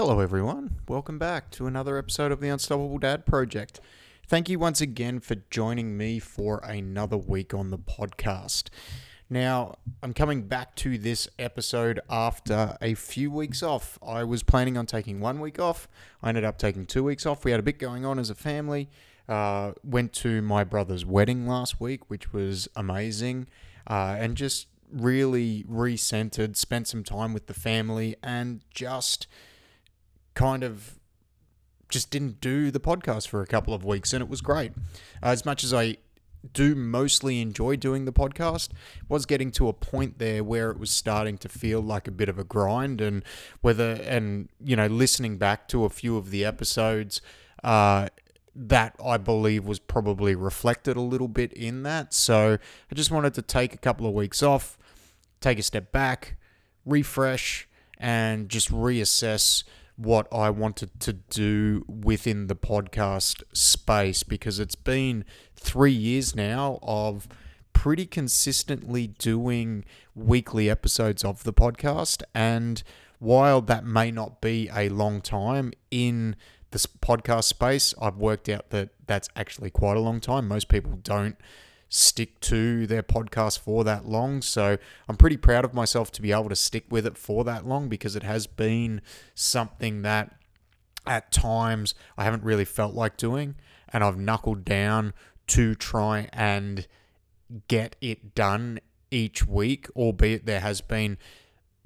Hello, everyone. Welcome back to another episode of the Unstoppable Dad Project. Thank you once again for joining me for another week on the podcast. Now, I'm coming back to this episode after a few weeks off. I was planning on taking one week off. I ended up taking two weeks off. We had a bit going on as a family. Uh, went to my brother's wedding last week, which was amazing, uh, and just really recentered, spent some time with the family, and just kind of just didn't do the podcast for a couple of weeks, and it was great. As much as I do mostly enjoy doing the podcast, was getting to a point there where it was starting to feel like a bit of a grind, and whether and you know listening back to a few of the episodes. Uh, that I believe was probably reflected a little bit in that. So I just wanted to take a couple of weeks off, take a step back, refresh, and just reassess what I wanted to do within the podcast space because it's been three years now of pretty consistently doing weekly episodes of the podcast. And while that may not be a long time in the podcast space, I've worked out that that's actually quite a long time. Most people don't stick to their podcast for that long. So I'm pretty proud of myself to be able to stick with it for that long because it has been something that at times I haven't really felt like doing. And I've knuckled down to try and get it done each week, albeit there has been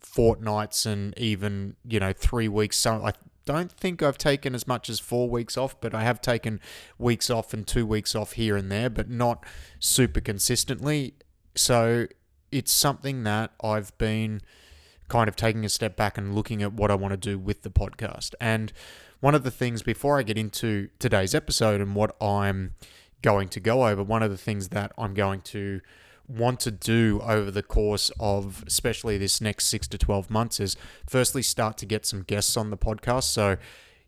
fortnights and even, you know, three weeks. So I don't think I've taken as much as four weeks off, but I have taken weeks off and two weeks off here and there, but not super consistently. So it's something that I've been kind of taking a step back and looking at what I want to do with the podcast. And one of the things before I get into today's episode and what I'm going to go over, one of the things that I'm going to want to do over the course of especially this next six to 12 months is firstly start to get some guests on the podcast. So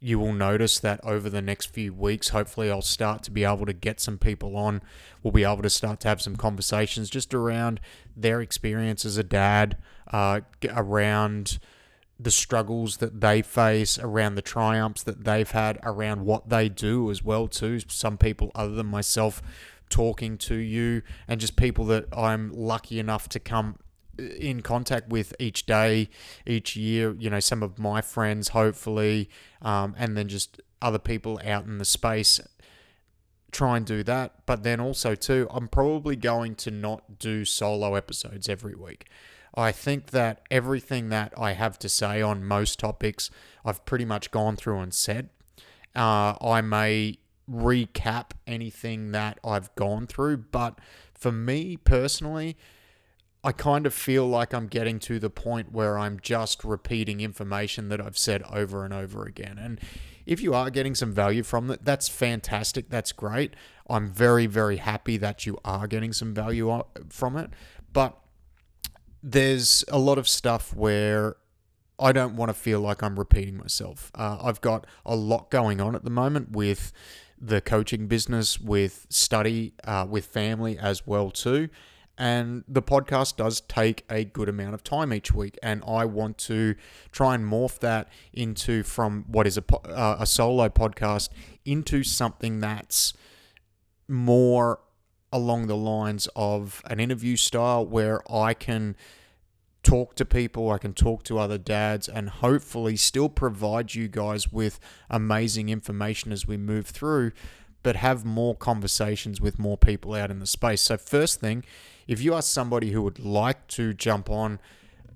you will notice that over the next few weeks, hopefully, I'll start to be able to get some people on. We'll be able to start to have some conversations just around their experience as a dad, uh, around the struggles that they face, around the triumphs that they've had, around what they do as well too. Some people other than myself talking to you and just people that I'm lucky enough to come in contact with each day, each year. You know, some of my friends, hopefully, um, and then just other people out in the space. Try and do that, but then also too, I'm probably going to not do solo episodes every week. I think that everything that I have to say on most topics, I've pretty much gone through and said. Uh, I may recap anything that I've gone through. But for me personally, I kind of feel like I'm getting to the point where I'm just repeating information that I've said over and over again. And if you are getting some value from it, that's fantastic. That's great. I'm very, very happy that you are getting some value from it. But there's a lot of stuff where I don't want to feel like I'm repeating myself. Uh, I've got a lot going on at the moment with the coaching business, with study, uh, with family as well too. And the podcast does take a good amount of time each week, and I want to try and morph that into from what is a uh, a solo podcast into something that's more along the lines of an interview style where I can talk to people, I can talk to other dads, and hopefully still provide you guys with amazing information as we move through, but have more conversations with more people out in the space. So, first thing, if you are somebody who would like to jump on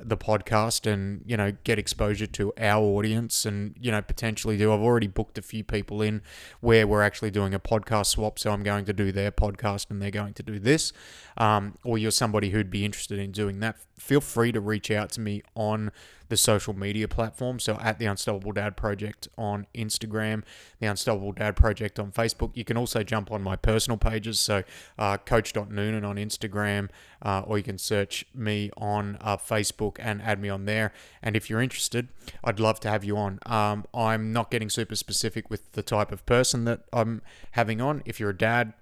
the podcast and you know get exposure to our audience and you know potentially do. I've already booked a few people in where we're actually doing a podcast swap. So i'm going to do their podcast and they're going to do this. Um, or you're somebody who'd be interested in doing that feel free to reach out to me on the social media platform. So at the Unstoppable Dad Project on Instagram, the Unstoppable Dad Project on Facebook. You can also jump on my personal pages. So uh, Coach.Noonan on Instagram, uh, or you can search me on uh, Facebook and add me on there. And if you're interested, I'd love to have you on. Um, I'm not getting super specific with the type of person that I'm having on. If you're a dad,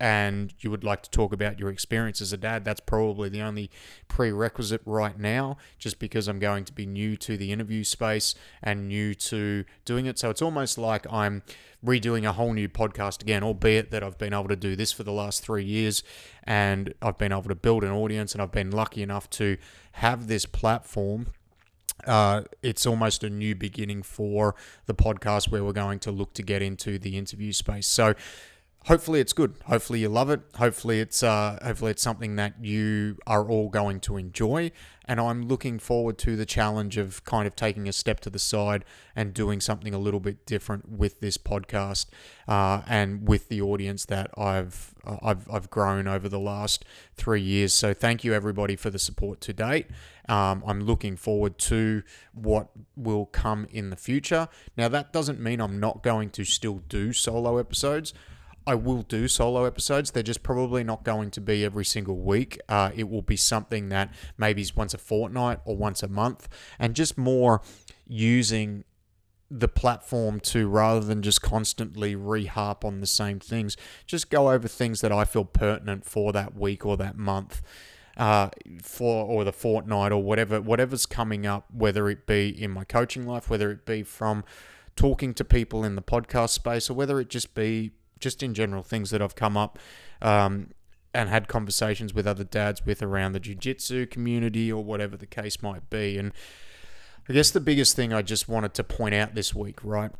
and you would like to talk about your experience as a dad, that's probably the only prerequisite right now, just because I'm going to be new to the interview space and new to doing it. So it's almost like I'm redoing a whole new podcast again, albeit that I've been able to do this for the last three years and I've been able to build an audience and I've been lucky enough to have this platform uh, it's almost a new beginning for the podcast where we're going to look to get into the interview space. So hopefully it's good. Hopefully you love it. Hopefully it's uh, hopefully it's something that you are all going to enjoy. And I'm looking forward to the challenge of kind of taking a step to the side and doing something a little bit different with this podcast uh, and with the audience that I've I've I've grown over the last three years. So thank you everybody for the support to date. Um, I'm looking forward to what will come in the future. Now that doesn't mean I'm not going to still do solo episodes. I will do solo episodes. They're just probably not going to be every single week. Uh, it will be something that maybe is once a fortnight or once a month, and just more using the platform to rather than just constantly reharp on the same things, just go over things that I feel pertinent for that week or that month. Uh, for or the fortnight or whatever whatever's coming up, whether it be in my coaching life, whether it be from talking to people in the podcast space, or whether it just be just in general things that I've come up um, and had conversations with other dads with around the jiu-jitsu community or whatever the case might be. And I guess the biggest thing I just wanted to point out this week, right,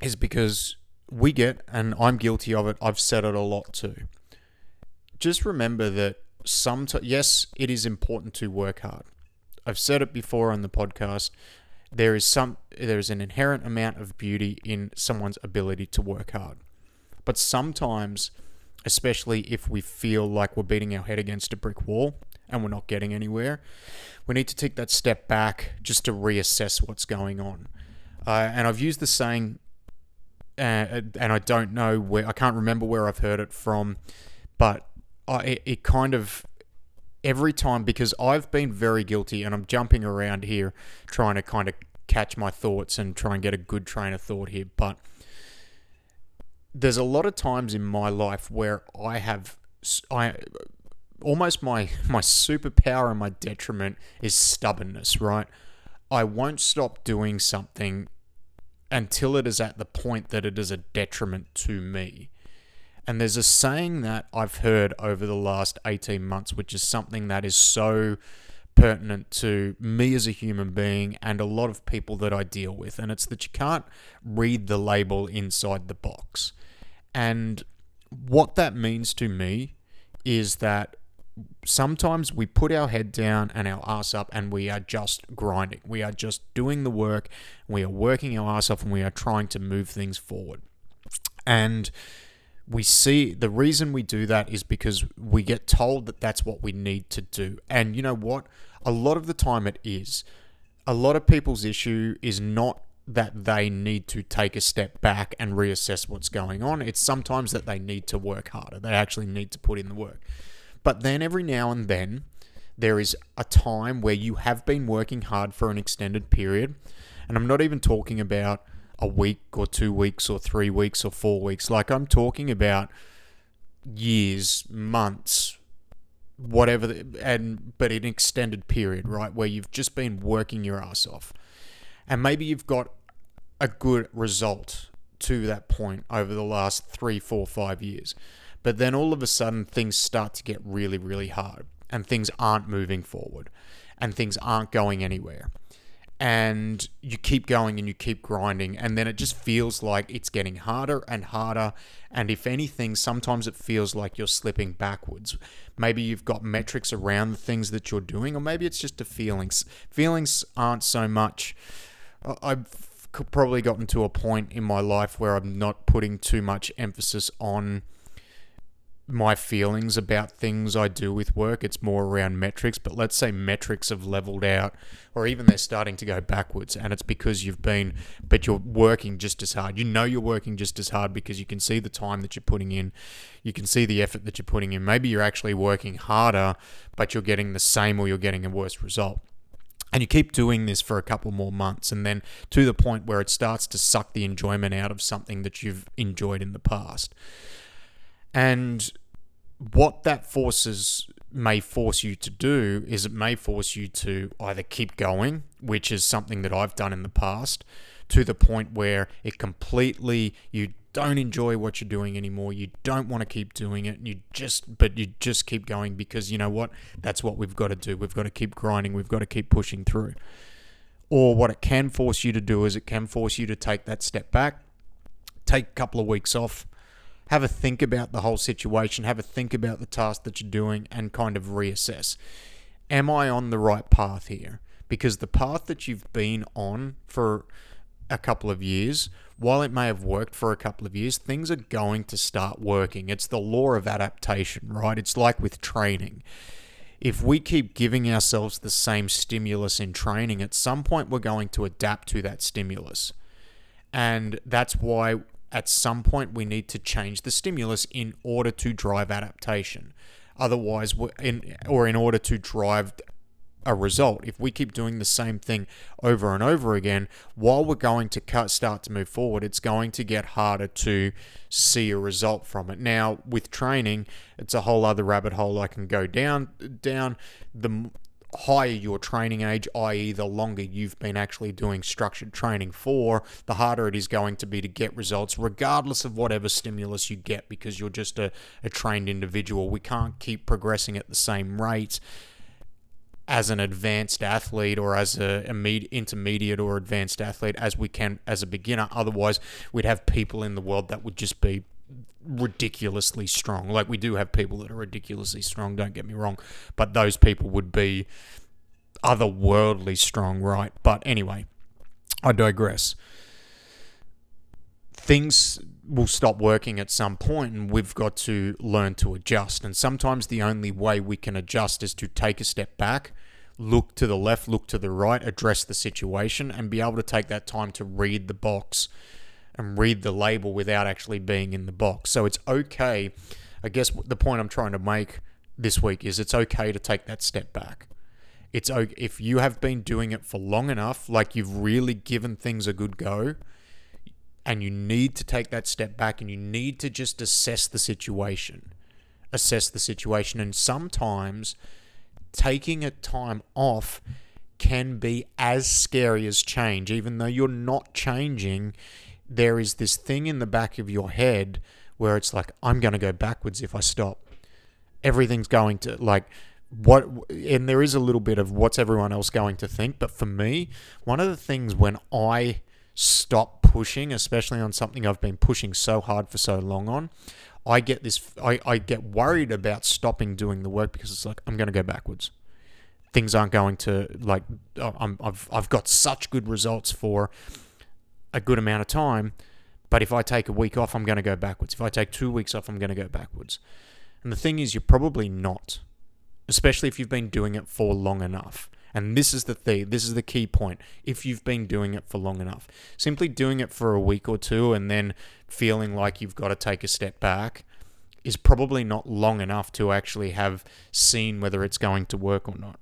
is because we get, and I'm guilty of it, I've said it a lot too. Just remember that sometimes, yes, it is important to work hard. I've said it before on the podcast. There is some, there is an inherent amount of beauty in someone's ability to work hard. But sometimes, especially if we feel like we're beating our head against a brick wall and we're not getting anywhere, we need to take that step back just to reassess what's going on. Uh, and I've used the saying, uh, and I don't know where, I can't remember where I've heard it from, but I, it, it kind of every time because I've been very guilty and I'm jumping around here trying to kind of catch my thoughts and try and get a good train of thought here. But there's a lot of times in my life where I have I almost my my superpower and my detriment is stubbornness, right? I won't stop doing something until it is at the point that it is a detriment to me. And there's a saying that I've heard over the last 18 months, which is something that is so pertinent to me as a human being and a lot of people that I deal with. And it's that you can't read the label inside the box. And what that means to me is that sometimes we put our head down and our ass up and we are just grinding. We are just doing the work. We are working our ass off and we are trying to move things forward. And we see the reason we do that is because we get told that that's what we need to do. And you know what? A lot of the time it is. A lot of people's issue is not that they need to take a step back and reassess what's going on. It's sometimes that they need to work harder. They actually need to put in the work. But then every now and then, there is a time where you have been working hard for an extended period. And I'm not even talking about a week or two weeks or three weeks or four weeks. Like I'm talking about years, months, whatever, the, and but an extended period, right, where you've just been working your ass off, and maybe you've got a good result to that point over the last three, four, five years. But then all of a sudden, things start to get really, really hard, and things aren't moving forward, and things aren't going anywhere. And you keep going and you keep grinding, and then it just feels like it's getting harder and harder. And if anything, sometimes it feels like you're slipping backwards. Maybe you've got metrics around the things that you're doing, or maybe it's just a feelings. Feelings aren't so much. I've probably gotten to a point in my life where I'm not putting too much emphasis on my feelings about things I do with work. It's more around metrics, but let's say metrics have leveled out or even they're starting to go backwards and it's because you've been but you're working just as hard. You know you're working just as hard because you can see the time that you're putting in. You can see the effort that you're putting in. Maybe you're actually working harder, but you're getting the same or you're getting a worse result. And you keep doing this for a couple more months, and then to the point where it starts to suck the enjoyment out of something that you've enjoyed in the past. And what that forces may force you to do is it may force you to either keep going, which is something that I've done in the past, to the point where it completely you don't enjoy what you're doing anymore. You don't want to keep doing it. You just but you just keep going because you know what? That's what we've got to do. We've got to keep grinding. We've got to keep pushing through. Or what it can force you to do is it can force you to take that step back, take a couple of weeks off, have a think about the whole situation, have a think about the task that you're doing, and kind of reassess. Am I on the right path here? Because the path that you've been on for a couple of years, while it may have worked for a couple of years, things are going to start working. It's the law of adaptation, right? It's like with training. If we keep giving ourselves the same stimulus in training, at some point we're going to adapt to that stimulus. And that's why at some point we need to change the stimulus in order to drive adaptation. Otherwise, in, or in order to drive a result. If we keep doing the same thing over and over again, while we're going to cut, start to move forward, it's going to get harder to see a result from it. Now, with training, it's a whole other rabbit hole I can go down. Down the higher your training age, i.e., the longer you've been actually doing structured training for, the harder it is going to be to get results, regardless of whatever stimulus you get, because you're just a, a trained individual. We can't keep progressing at the same rate as an advanced athlete or as a, intermediate or advanced athlete as we can as a beginner. Otherwise, we'd have people in the world that would just be ridiculously strong. Like we do have people that are ridiculously strong, don't get me wrong, but those people would be otherworldly strong, right? But anyway, I digress. Things will stop working at some point and we've got to learn to adjust. And sometimes the only way we can adjust is to take a step back, look to the left, look to the right, address the situation, and be able to take that time to read the box and read the label without actually being in the box. So it's okay. I guess the point I'm trying to make this week is it's okay to take that step back. It's okay if you have been doing it for long enough, like you've really given things a good go, and you need to take that step back and you need to just assess the situation. Assess the situation. And sometimes taking a time off can be as scary as change. Even though you're not changing, there is this thing in the back of your head where it's like, I'm going to go backwards if I stop. Everything's going to, like, what, and there is a little bit of what's everyone else going to think. But for me, one of the things when I stop pushing, especially on something I've been pushing so hard for so long on, I get this, I, I get worried about stopping doing the work because it's like, I'm going to go backwards. Things aren't going to, like, I'm, I've, I've got such good results for a good amount of time. But if I take a week off, I'm going to go backwards. If I take two weeks off, I'm going to go backwards. And the thing is, you're probably not, especially if you've been doing it for long enough. And this is the thing, this is the key point. If you've been doing it for long enough, simply doing it for a week or two and then feeling like you've got to take a step back is probably not long enough to actually have seen whether it's going to work or not.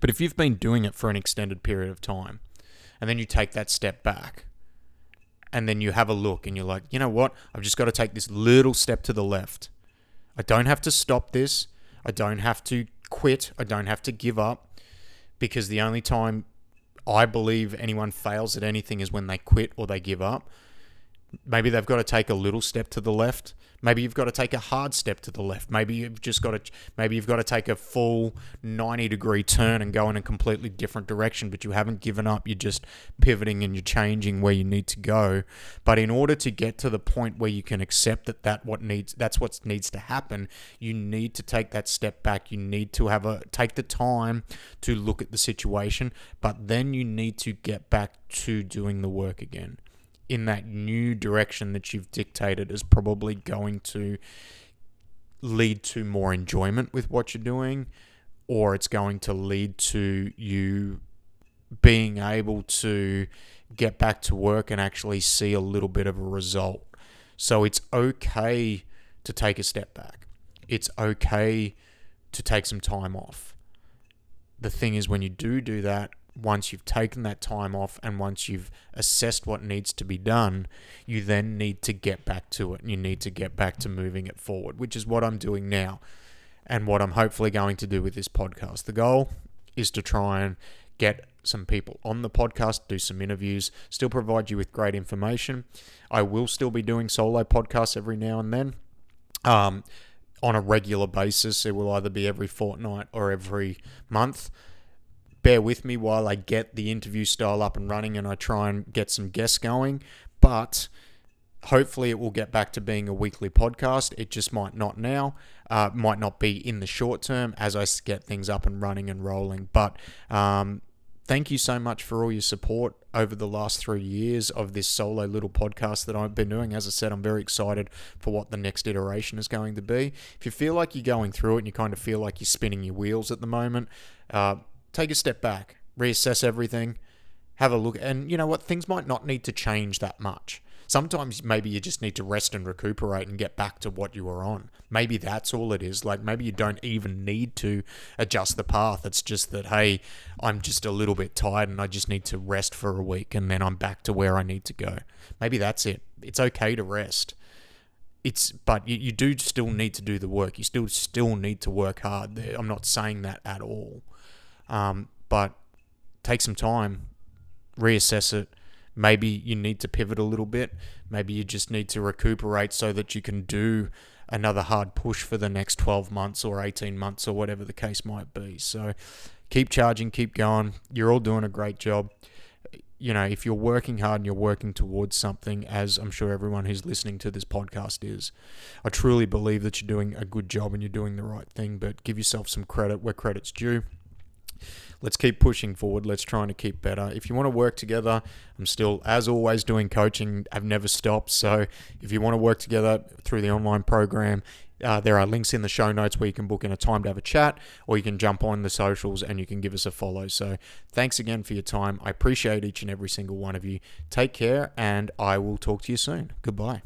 But if you've been doing it for an extended period of time and then you take that step back and then you have a look and you're like, you know what? I've just got to take this little step to the left. I don't have to stop this. I don't have to quit. I don't have to give up because the only time I believe anyone fails at anything is when they quit or they give up. Maybe they've got to take a little step to the left Maybe you've got to take a hard step to the left. Maybe you've just got to maybe you've got to take a full 90 degree turn and go in a completely different direction, but you haven't given up. You're just pivoting and you're changing where you need to go. But in order to get to the point where you can accept that that what needs that's what needs to happen, you need to take that step back. You need to have a take the time to look at the situation, but then you need to get back to doing the work again in that new direction that you've dictated is probably going to lead to more enjoyment with what you're doing, or it's going to lead to you being able to get back to work and actually see a little bit of a result. So it's okay to take a step back. It's okay to take some time off. The thing is, when you do do that, once you've taken that time off and once you've assessed what needs to be done, you then need to get back to it. and You need to get back to moving it forward, which is what I'm doing now and what I'm hopefully going to do with this podcast. The goal is to try and get some people on the podcast, do some interviews, still provide you with great information. I will still be doing solo podcasts every now and then. Um, on a regular basis. It will either be every fortnight or every month. Bear with me while I get the interview style up and running and I try and get some guests going. But hopefully, it will get back to being a weekly podcast. It just might not now, uh, might not be in the short term as I get things up and running and rolling. But um, thank you so much for all your support over the last three years of this solo little podcast that I've been doing. As I said, I'm very excited for what the next iteration is going to be. If you feel like you're going through it and you kind of feel like you're spinning your wheels at the moment, uh, take a step back, reassess everything, have a look. And you know what? Things might not need to change that much. Sometimes maybe you just need to rest and recuperate and get back to what you were on. Maybe that's all it is. Like maybe you don't even need to adjust the path. It's just that, hey, I'm just a little bit tired and I just need to rest for a week and then I'm back to where I need to go. Maybe that's it. It's okay to rest. It's but you, you do still need to do the work. You still still need to work hard. I'm not saying that at all. Um, but take some time, reassess it, Maybe you need to pivot a little bit. Maybe you just need to recuperate so that you can do another hard push for the next 12 months or 18 months or whatever the case might be. So keep charging, keep going. You're all doing a great job. You know, if you're working hard and you're working towards something, as I'm sure everyone who's listening to this podcast is, I truly believe that you're doing a good job and you're doing the right thing. But give yourself some credit where credit's due let's keep pushing forward. Let's try and keep better. If you want to work together, I'm still, as always, doing coaching. I've never stopped. So if you want to work together through the online program, uh, there are links in the show notes where you can book in a time to have a chat, or you can jump on the socials and you can give us a follow. So, thanks again for your time. I appreciate each and every single one of you. Take care, and I will talk to you soon. Goodbye.